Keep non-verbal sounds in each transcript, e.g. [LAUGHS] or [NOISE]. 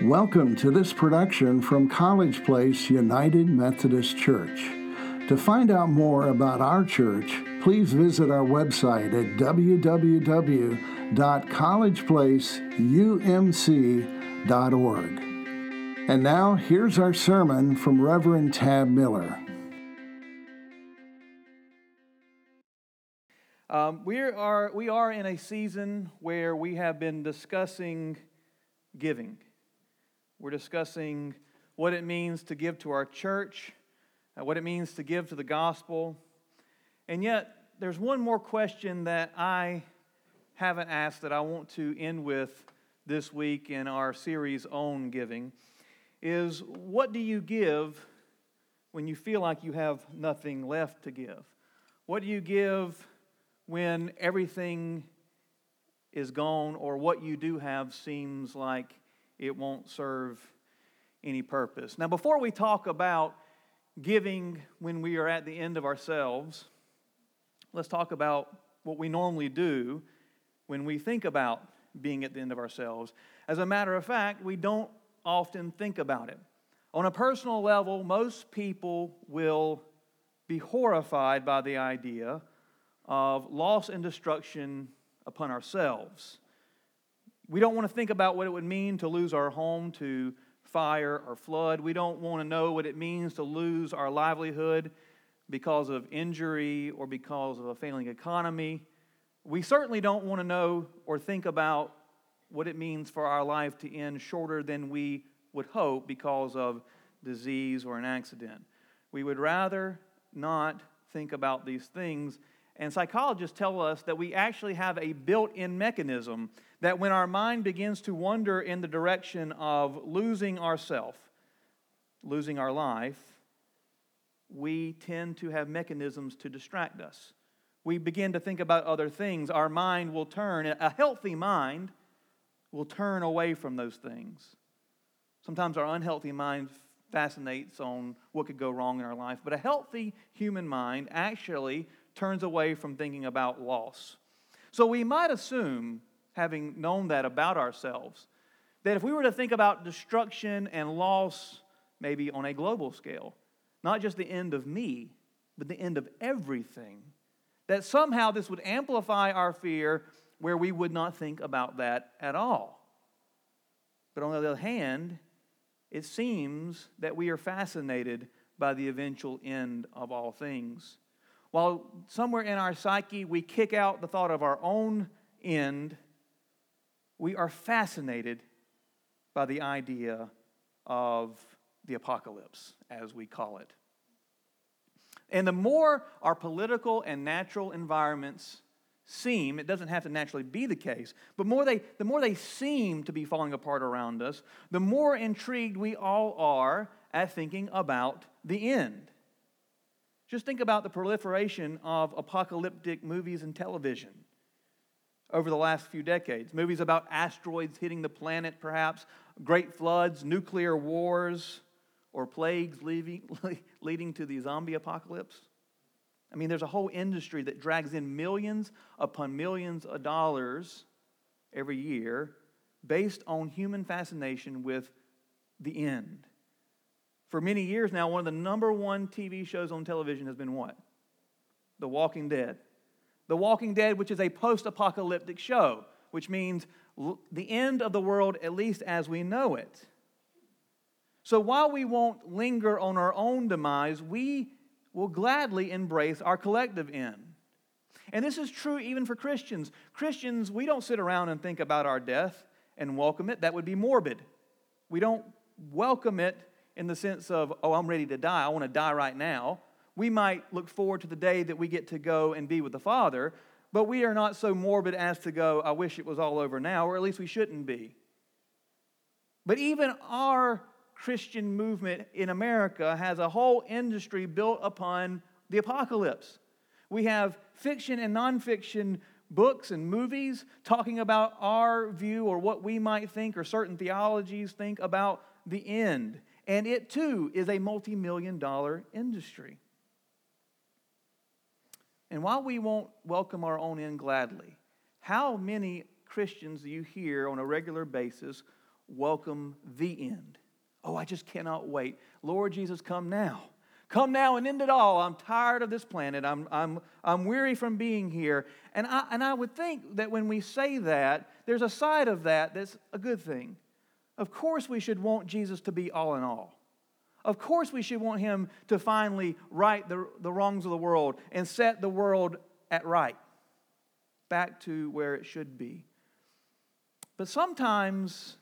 Welcome to this production from College Place United Methodist Church. To find out more about our church, please visit our website at www.collegeplaceumc.org. And now, here's our sermon from Reverend Tab Miller. Um, we, are, we are in a season where we have been discussing giving. We're discussing what it means to give to our church, uh, what it means to give to the gospel. And yet, there's one more question that I haven't asked that I want to end with this week in our series on giving is what do you give when you feel like you have nothing left to give? What do you give when everything is gone or what you do have seems like it won't serve any purpose. Now, before we talk about giving when we are at the end of ourselves, let's talk about what we normally do when we think about being at the end of ourselves. As a matter of fact, we don't often think about it. On a personal level, most people will be horrified by the idea of loss and destruction upon ourselves. We don't want to think about what it would mean to lose our home to fire or flood. We don't want to know what it means to lose our livelihood because of injury or because of a failing economy. We certainly don't want to know or think about what it means for our life to end shorter than we would hope because of disease or an accident. We would rather not think about these things and psychologists tell us that we actually have a built in mechanism that when our mind begins to wander in the direction of losing ourself, losing our life, we tend to have mechanisms to distract us. We begin to think about other things. Our mind will turn, a healthy mind will turn away from those things. Sometimes our unhealthy mind fascinates on what could go wrong in our life, but a healthy human mind actually turns away from thinking about loss. So we might assume, having known that about ourselves, that if we were to think about destruction and loss, maybe on a global scale, not just the end of me, but the end of everything, that somehow this would amplify our fear where we would not think about that at all. But on the other hand, it seems that we are fascinated by the eventual end of all things. While somewhere in our psyche we kick out the thought of our own end, we are fascinated by the idea of the apocalypse, as we call it. And the more our political and natural environments seem, it doesn't have to naturally be the case, but more they, the more they seem to be falling apart around us, the more intrigued we all are at thinking about the end. Just think about the proliferation of apocalyptic movies and television over the last few decades. Movies about asteroids hitting the planet, perhaps, great floods, nuclear wars, or plagues leaving, [LAUGHS] leading to the zombie apocalypse. I mean, there's a whole industry that drags in millions upon millions of dollars every year based on human fascination with the end. For many years now, one of the number one TV shows on television has been what? The Walking Dead. The Walking Dead, which is a post apocalyptic show, which means the end of the world, at least as we know it. So while we won't linger on our own demise, we will gladly embrace our collective end. And this is true even for Christians. Christians, we don't sit around and think about our death and welcome it. That would be morbid. We don't welcome it in the sense of, oh, I'm ready to die. I want to die right now. We might look forward to the day that we get to go and be with the Father, but we are not so morbid as to go, I wish it was all over now, or at least we shouldn't be. But even our Christian movement in America has a whole industry built upon the apocalypse. We have fiction and nonfiction books and movies talking about our view or what we might think or certain theologies think about the end and it too is a multi million dollar industry. And while we won't welcome our own in gladly, how many Christians do you hear on a regular basis welcome the end. Oh, I just cannot wait. Lord Jesus, come now. Come now and end it all. I'm tired of this planet. I'm, I'm, I'm weary from being here. And I, and I would think that when we say that, there's a side of that that's a good thing. Of course, we should want Jesus to be all in all. Of course, we should want him to finally right the, the wrongs of the world and set the world at right, back to where it should be. But sometimes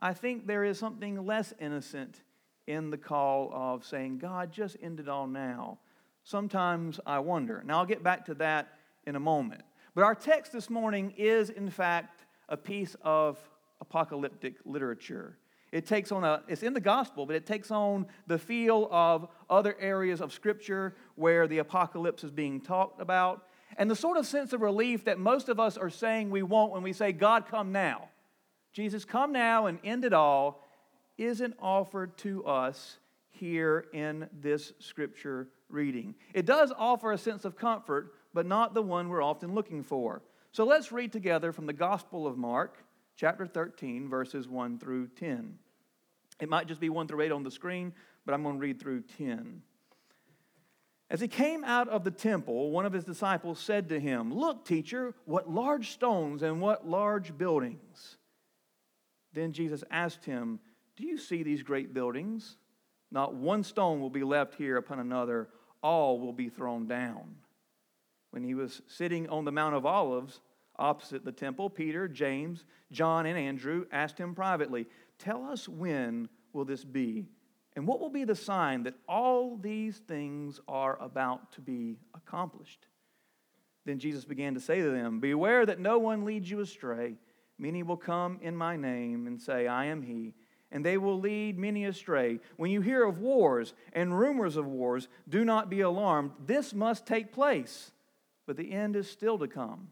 I think there is something less innocent in the call of saying, God, just end it all now. Sometimes I wonder. Now, I'll get back to that in a moment. But our text this morning is, in fact, a piece of apocalyptic literature. It takes on a, it's in the gospel, but it takes on the feel of other areas of scripture where the apocalypse is being talked about. And the sort of sense of relief that most of us are saying we want when we say, God, come now. Jesus, come now and end it all, isn't offered to us here in this scripture reading. It does offer a sense of comfort, but not the one we're often looking for. So let's read together from the Gospel of Mark, chapter 13, verses 1 through 10. It might just be 1 through 8 on the screen, but I'm going to read through 10. As he came out of the temple, one of his disciples said to him, Look, teacher, what large stones and what large buildings. Then Jesus asked him, Do you see these great buildings? Not one stone will be left here upon another, all will be thrown down. When he was sitting on the Mount of Olives, opposite the temple, Peter, James, John, and Andrew asked him privately, Tell us when will this be? And what will be the sign that all these things are about to be accomplished? Then Jesus began to say to them, Beware that no one leads you astray. Many will come in my name and say, I am he, and they will lead many astray. When you hear of wars and rumors of wars, do not be alarmed. This must take place, but the end is still to come.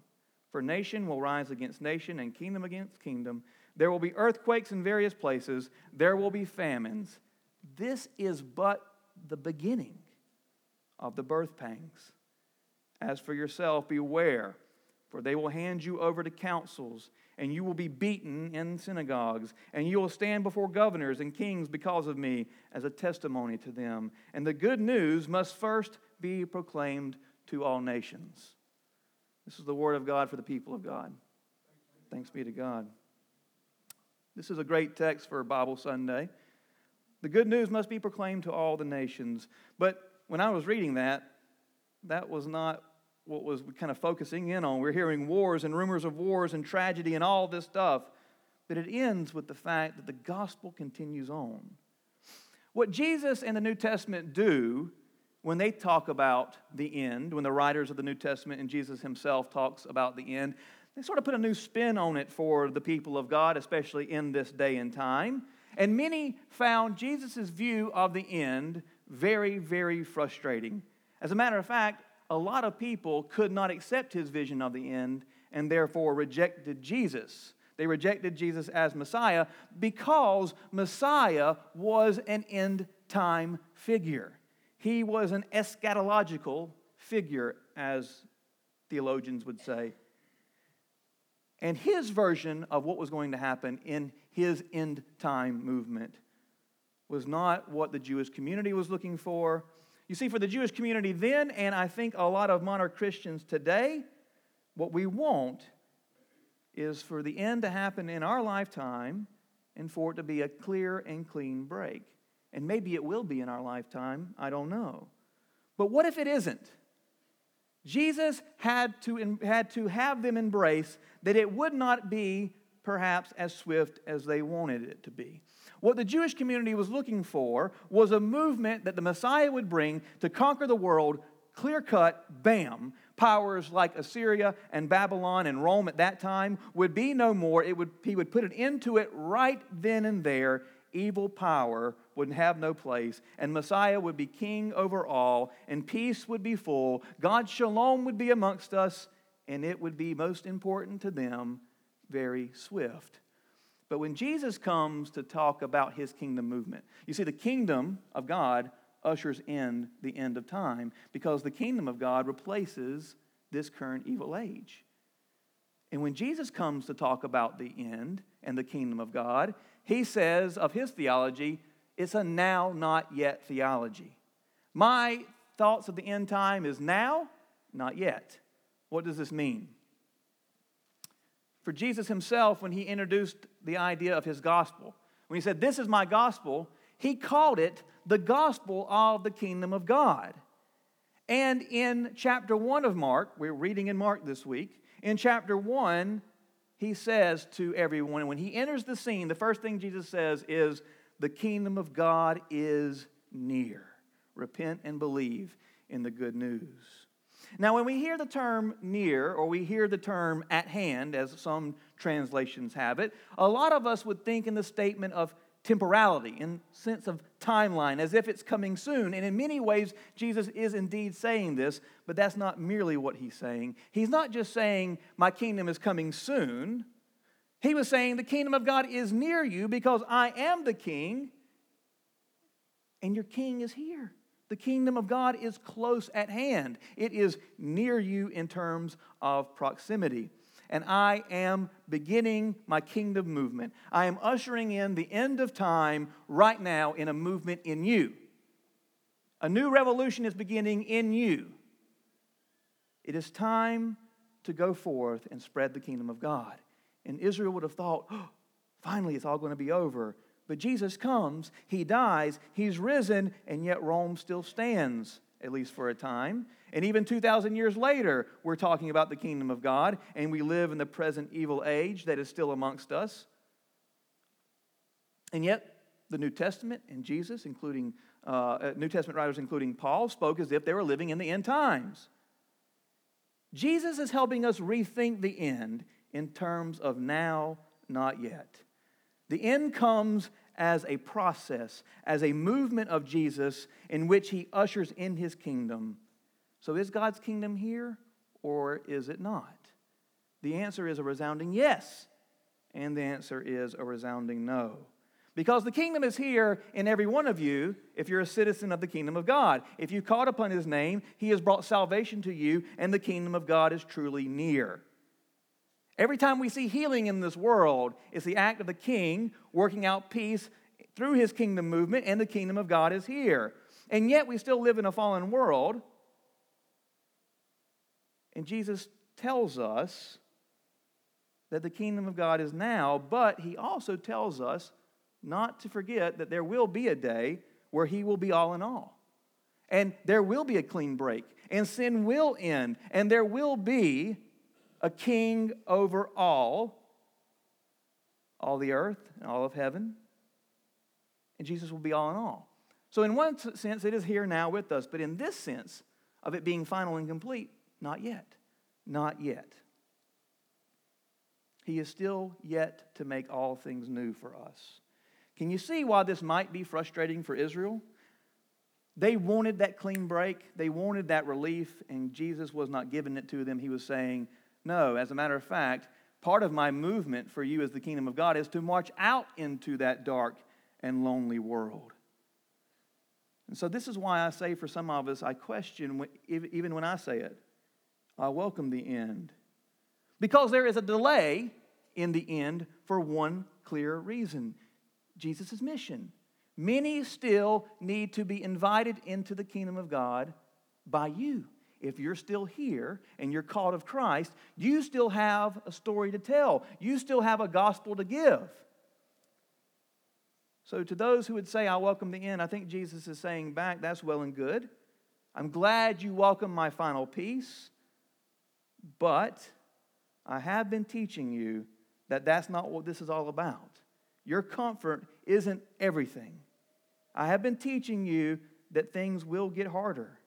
For nation will rise against nation and kingdom against kingdom. There will be earthquakes in various places. There will be famines. This is but the beginning of the birth pangs. As for yourself, beware, for they will hand you over to councils, and you will be beaten in synagogues, and you will stand before governors and kings because of me as a testimony to them. And the good news must first be proclaimed to all nations. This is the word of God for the people of God. Thanks be to God. This is a great text for Bible Sunday. The good news must be proclaimed to all the nations. But when I was reading that, that was not what was kind of focusing in on. We're hearing wars and rumors of wars and tragedy and all this stuff. But it ends with the fact that the gospel continues on. What Jesus and the New Testament do when they talk about the end, when the writers of the New Testament and Jesus himself talks about the end, they sort of put a new spin on it for the people of God, especially in this day and time. And many found Jesus' view of the end very, very frustrating. As a matter of fact, a lot of people could not accept his vision of the end and therefore rejected Jesus. They rejected Jesus as Messiah because Messiah was an end time figure. He was an eschatological figure, as theologians would say. And his version of what was going to happen in his end time movement was not what the Jewish community was looking for. You see, for the Jewish community then, and I think a lot of modern Christians today, what we want is for the end to happen in our lifetime and for it to be a clear and clean break. And maybe it will be in our lifetime, I don't know. But what if it isn't? Jesus had to, had to have them embrace that it would not be perhaps as swift as they wanted it to be. What the Jewish community was looking for was a movement that the Messiah would bring to conquer the world, clear cut, bam. Powers like Assyria and Babylon and Rome at that time would be no more. It would, he would put an end to it right then and there evil power would have no place, and Messiah would be king over all, and peace would be full. God's shalom would be amongst us, and it would be most important to them very swift. But when Jesus comes to talk about his kingdom movement, you see, the kingdom of God ushers in the end of time because the kingdom of God replaces this current evil age. And when Jesus comes to talk about the end, and the kingdom of God. He says of his theology, it's a now, not yet theology. My thoughts of the end time is now, not yet. What does this mean? For Jesus himself, when he introduced the idea of his gospel, when he said, This is my gospel, he called it the gospel of the kingdom of God. And in chapter 1 of Mark, we're reading in Mark this week, in chapter 1, he says to everyone, and when he enters the scene, the first thing Jesus says is, The kingdom of God is near. Repent and believe in the good news. Now, when we hear the term near, or we hear the term at hand, as some translations have it, a lot of us would think in the statement of temporality, in sense of timeline, as if it's coming soon. And in many ways, Jesus is indeed saying this, but that's not merely what he's saying. He's not just saying, My kingdom is coming soon. He was saying, The kingdom of God is near you because I am the king, and your king is here. The kingdom of God is close at hand, it is near you in terms of proximity. And I am beginning my kingdom movement. I am ushering in the end of time right now in a movement in you. A new revolution is beginning in you. It is time to go forth and spread the kingdom of God. And Israel would have thought, oh, finally, it's all going to be over. But Jesus comes, he dies, he's risen, and yet Rome still stands, at least for a time. And even 2,000 years later, we're talking about the kingdom of God, and we live in the present evil age that is still amongst us. And yet, the New Testament and Jesus, including uh, uh New Testament writers, including Paul, spoke as if they were living in the end times. Jesus is helping us rethink the end in terms of now, not yet. The end comes as a process, as a movement of Jesus in which he ushers in his kingdom. So, is God's kingdom here or is it not? The answer is a resounding yes, and the answer is a resounding no. Because the kingdom is here in every one of you if you're a citizen of the kingdom of God. If you called upon his name, he has brought salvation to you, and the kingdom of God is truly near. Every time we see healing in this world, it's the act of the king working out peace through his kingdom movement, and the kingdom of God is here. And yet we still live in a fallen world. And Jesus tells us that the kingdom of God is now, but he also tells us not to forget that there will be a day where he will be all in all. And there will be a clean break, and sin will end, and there will be a king over all, all the earth and all of heaven. And Jesus will be all in all. So, in one sense, it is here now with us, but in this sense of it being final and complete, not yet. Not yet. He is still yet to make all things new for us. Can you see why this might be frustrating for Israel? They wanted that clean break, they wanted that relief, and Jesus was not giving it to them. He was saying, no, as a matter of fact, part of my movement for you as the kingdom of God is to march out into that dark and lonely world. And so, this is why I say for some of us, I question, even when I say it, I welcome the end. Because there is a delay in the end for one clear reason Jesus' mission. Many still need to be invited into the kingdom of God by you if you're still here and you're called of Christ, you still have a story to tell. You still have a gospel to give. So, to those who would say, I welcome the end, I think Jesus is saying back, that's well and good. I'm glad you welcome my final peace, but I have been teaching you that that's not what this is all about. Your comfort isn't everything. I have been teaching you that things will get harder.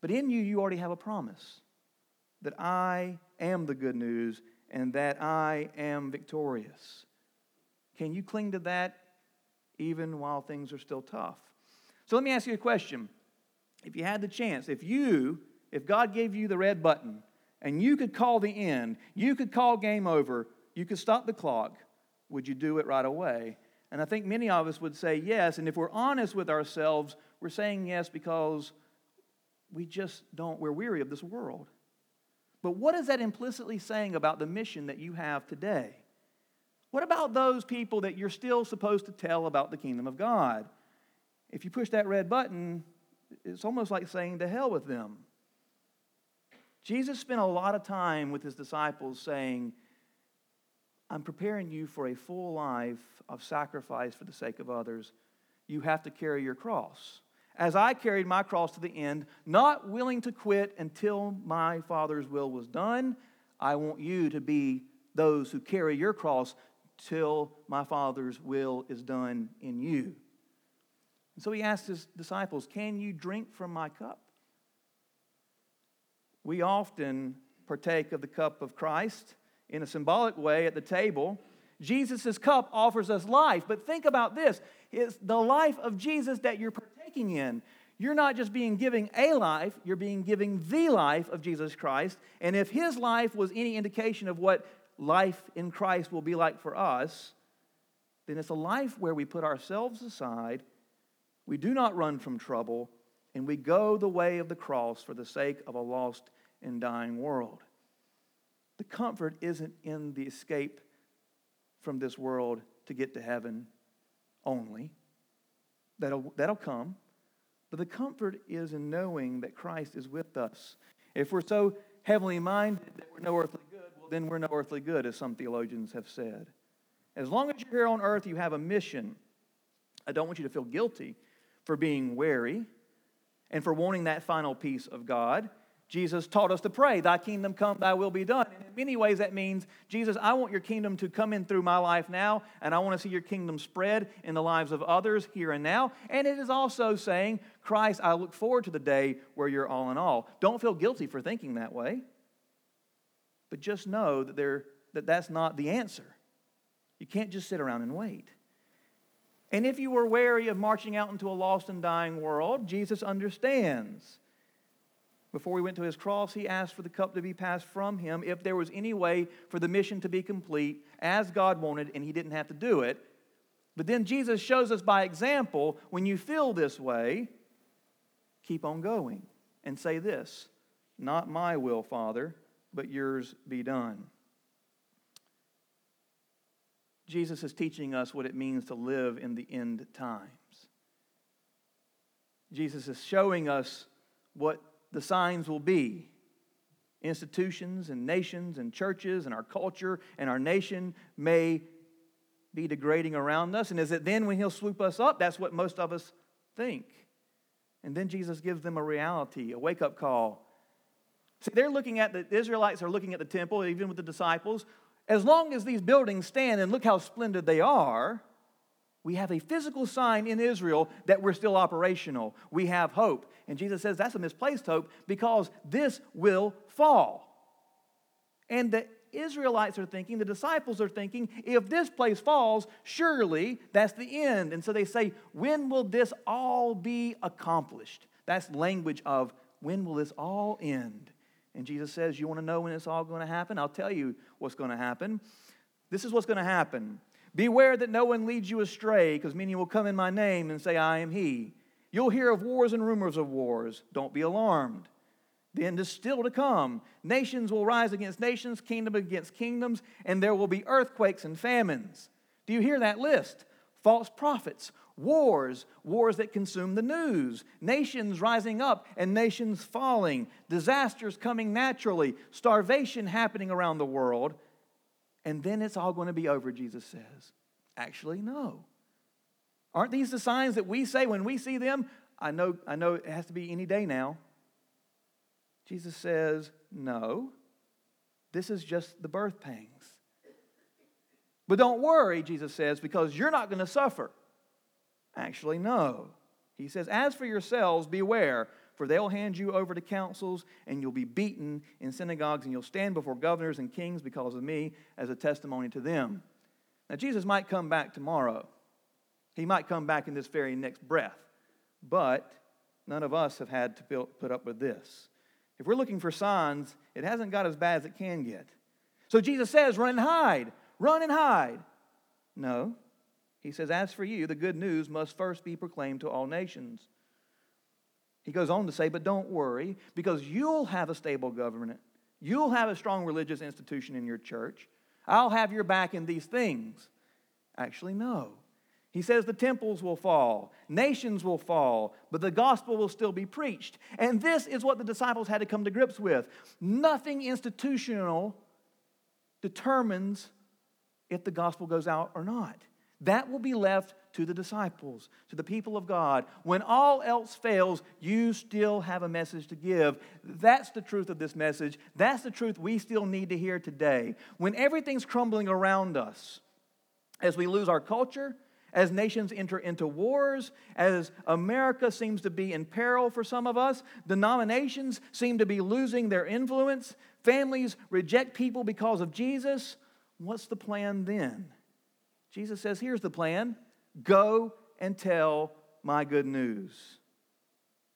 But in you, you already have a promise that I am the good news and that I am victorious. Can you cling to that even while things are still tough? So let me ask you a question. If you had the chance, if you, if God gave you the red button and you could call the end, you could call game over, you could stop the clock, would you do it right away? And I think many of us would say yes. And if we're honest with ourselves, we're saying yes because we just don't, we're weary of this world. But what is that implicitly saying about the mission that you have today? What about those people that you're still supposed to tell about the kingdom of God? If you push that red button, it's almost like saying to hell with them. Jesus spent a lot of time with his disciples saying, I'm preparing you for a full life of sacrifice for the sake of others. You have to carry your cross. As I carried my cross to the end, not willing to quit until my Father's will was done, I want you to be those who carry your cross till my Father's will is done in you. And so he asked his disciples, Can you drink from my cup? We often partake of the cup of Christ in a symbolic way at the table. Jesus' cup offers us life, but think about this it's the life of Jesus that you're partaking in. You're not just being giving a life, you're being giving the life of Jesus Christ. And if his life was any indication of what life in Christ will be like for us, then it's a life where we put ourselves aside, we do not run from trouble, and we go the way of the cross for the sake of a lost and dying world. The comfort isn't in the escape from this world to get to heaven only. That'll, that'll come. But the comfort is in knowing that Christ is with us. If we're so heavenly minded that we're no earthly good, well, then we're no earthly good, as some theologians have said. As long as you're here on earth, you have a mission. I don't want you to feel guilty for being wary and for wanting that final peace of God. Jesus taught us to pray, Thy kingdom come, Thy will be done. And in many ways, that means, Jesus, I want your kingdom to come in through my life now, and I want to see your kingdom spread in the lives of others here and now. And it is also saying, Christ, I look forward to the day where you're all in all. Don't feel guilty for thinking that way, but just know that, there, that that's not the answer. You can't just sit around and wait. And if you were wary of marching out into a lost and dying world, Jesus understands. Before he went to his cross, he asked for the cup to be passed from him if there was any way for the mission to be complete as God wanted and he didn't have to do it. But then Jesus shows us by example when you feel this way, keep on going and say this Not my will, Father, but yours be done. Jesus is teaching us what it means to live in the end times. Jesus is showing us what the signs will be. Institutions and nations and churches and our culture and our nation may be degrading around us. And is it then when he'll swoop us up? That's what most of us think. And then Jesus gives them a reality, a wake up call. See, they're looking at the, the Israelites are looking at the temple, even with the disciples. As long as these buildings stand and look how splendid they are, we have a physical sign in Israel that we're still operational. We have hope. And Jesus says that's a misplaced hope because this will fall. And the Israelites are thinking, the disciples are thinking, if this place falls, surely that's the end. And so they say, when will this all be accomplished? That's language of when will this all end? And Jesus says, You want to know when it's all going to happen? I'll tell you what's going to happen. This is what's going to happen. Beware that no one leads you astray, because many will come in my name and say, I am he. You'll hear of wars and rumors of wars. Don't be alarmed. The end is still to come. Nations will rise against nations, kingdom against kingdoms, and there will be earthquakes and famines. Do you hear that list? False prophets, wars, wars that consume the news, nations rising up and nations falling, disasters coming naturally, starvation happening around the world and then it's all going to be over, Jesus says. Actually, no. Aren't these the signs that we say when we see them? I know, I know it has to be any day now. Jesus says, no. This is just the birth pangs. But don't worry, Jesus says, because you're not going to suffer. Actually, no. He says, As for yourselves, beware, for they'll hand you over to councils, and you'll be beaten in synagogues, and you'll stand before governors and kings because of me as a testimony to them. Now, Jesus might come back tomorrow. He might come back in this very next breath. But none of us have had to put up with this. If we're looking for signs, it hasn't got as bad as it can get. So Jesus says, run and hide, run and hide. No. He says, as for you, the good news must first be proclaimed to all nations. He goes on to say, but don't worry, because you'll have a stable government. You'll have a strong religious institution in your church. I'll have your back in these things. Actually, no. He says the temples will fall, nations will fall, but the gospel will still be preached. And this is what the disciples had to come to grips with. Nothing institutional determines if the gospel goes out or not. That will be left to the disciples, to the people of God. When all else fails, you still have a message to give. That's the truth of this message. That's the truth we still need to hear today. When everything's crumbling around us, as we lose our culture, as nations enter into wars, as America seems to be in peril for some of us, denominations seem to be losing their influence, families reject people because of Jesus. What's the plan then? Jesus says, Here's the plan go and tell my good news.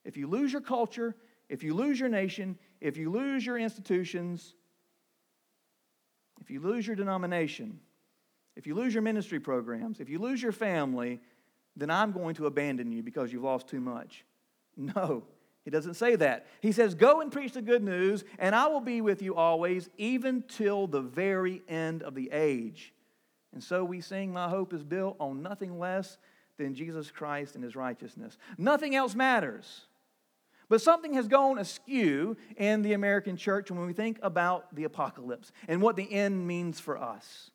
If you lose your culture, if you lose your nation, if you lose your institutions, if you lose your denomination, if you lose your ministry programs, if you lose your family, then I'm going to abandon you because you've lost too much. No, he doesn't say that. He says, Go and preach the good news, and I will be with you always, even till the very end of the age. And so we sing, My hope is built on nothing less than Jesus Christ and his righteousness. Nothing else matters. But something has gone askew in the American church when we think about the apocalypse and what the end means for us.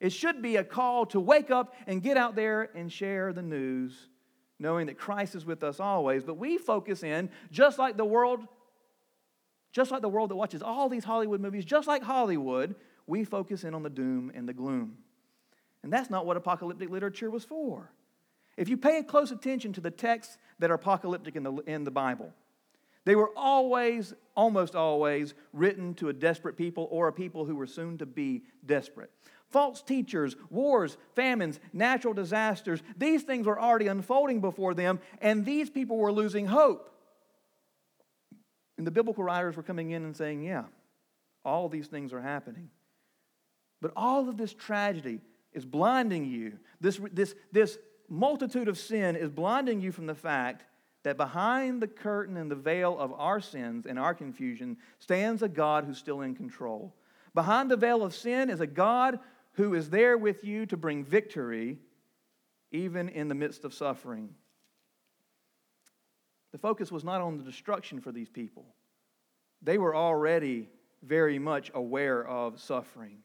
It should be a call to wake up and get out there and share the news, knowing that Christ is with us always. But we focus in, just like the world, just like the world that watches all these Hollywood movies, just like Hollywood, we focus in on the doom and the gloom. And that's not what apocalyptic literature was for. If you pay close attention to the texts that are apocalyptic in the, in the Bible, they were always, almost always, written to a desperate people or a people who were soon to be desperate. False teachers, wars, famines, natural disasters, these things were already unfolding before them, and these people were losing hope. And the biblical writers were coming in and saying, Yeah, all these things are happening. But all of this tragedy is blinding you. This, this, this multitude of sin is blinding you from the fact that behind the curtain and the veil of our sins and our confusion stands a God who's still in control. Behind the veil of sin is a God who is there with you to bring victory even in the midst of suffering. The focus was not on the destruction for these people, they were already very much aware of suffering.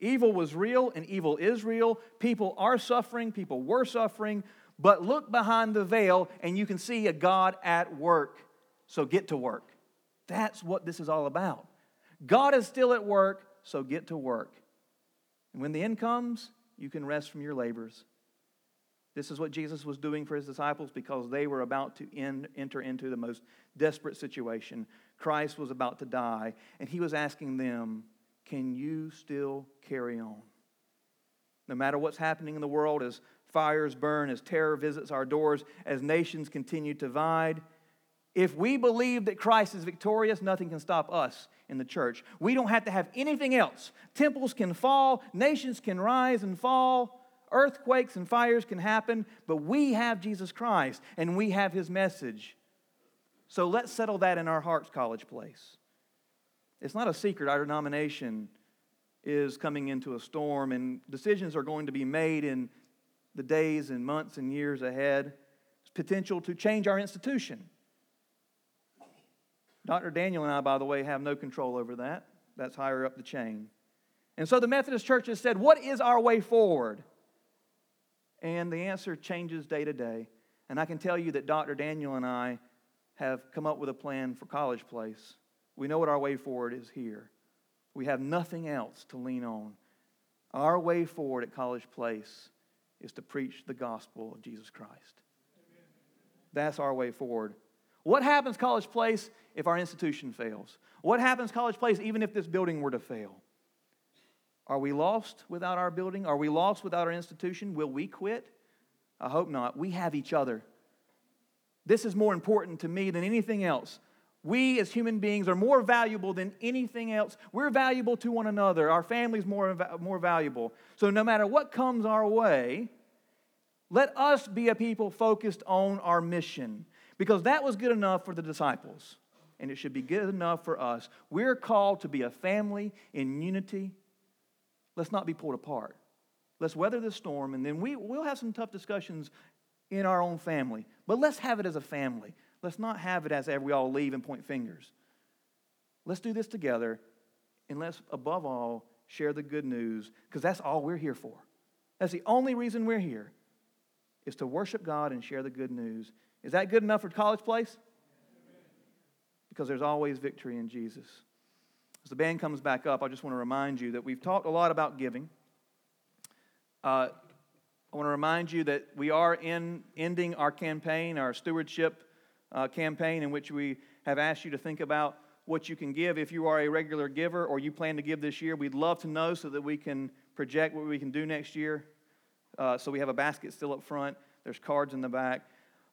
Evil was real and evil is real. People are suffering, people were suffering, but look behind the veil and you can see a God at work. So get to work. That's what this is all about. God is still at work, so get to work. And when the end comes, you can rest from your labors. This is what Jesus was doing for his disciples because they were about to end, enter into the most desperate situation. Christ was about to die, and he was asking them, Can you still carry on? No matter what's happening in the world, as fires burn, as terror visits our doors, as nations continue to divide, if we believe that Christ is victorious, nothing can stop us in the church. We don't have to have anything else. Temples can fall, nations can rise and fall, earthquakes and fires can happen, but we have Jesus Christ and we have his message. So let's settle that in our hearts, College Place. It's not a secret our denomination is coming into a storm, and decisions are going to be made in the days and months and years ahead. It's potential to change our institution Dr. Daniel and I, by the way, have no control over that. That's higher up the chain. And so the Methodist Church has said, What is our way forward? And the answer changes day to day. And I can tell you that Dr. Daniel and I have come up with a plan for College Place. We know what our way forward is here. We have nothing else to lean on. Our way forward at College Place is to preach the gospel of Jesus Christ. That's our way forward. What happens, College Place, if our institution fails? What happens, College Place, even if this building were to fail? Are we lost without our building? Are we lost without our institution? Will we quit? I hope not. We have each other. This is more important to me than anything else. We as human beings are more valuable than anything else. We're valuable to one another. Our family's more, more valuable. So no matter what comes our way, let us be a people focused on our mission. Because that was good enough for the disciples, and it should be good enough for us. We're called to be a family in unity, let's not be pulled apart. Let's weather the storm, and then we, we'll have some tough discussions in our own family. But let's have it as a family. Let's not have it as we all leave and point fingers. Let's do this together, and let's, above all, share the good news, because that's all we're here for. That's the only reason we're here, is to worship God and share the good news. Is that good enough for College Place? Because there's always victory in Jesus. As the band comes back up, I just want to remind you that we've talked a lot about giving. Uh, I want to remind you that we are in ending our campaign, our stewardship uh, campaign, in which we have asked you to think about what you can give. If you are a regular giver or you plan to give this year, we'd love to know so that we can project what we can do next year. Uh, so we have a basket still up front. There's cards in the back.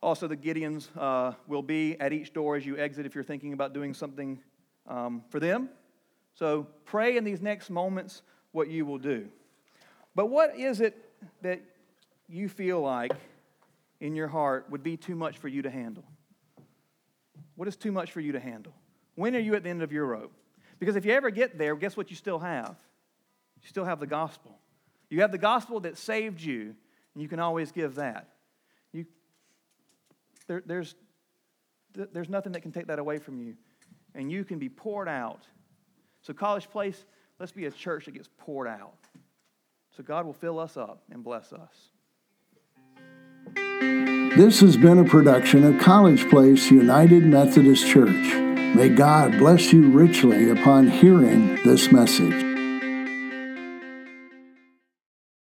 Also, the Gideons uh, will be at each door as you exit if you're thinking about doing something um, for them. So pray in these next moments what you will do. But what is it that you feel like in your heart would be too much for you to handle? What is too much for you to handle? When are you at the end of your rope? Because if you ever get there, guess what you still have? You still have the gospel. You have the gospel that saved you, and you can always give that. You, there, there's, there's nothing that can take that away from you, and you can be poured out. So, College Place, let's be a church that gets poured out. So, God will fill us up and bless us. This has been a production of College Place United Methodist Church. May God bless you richly upon hearing this message.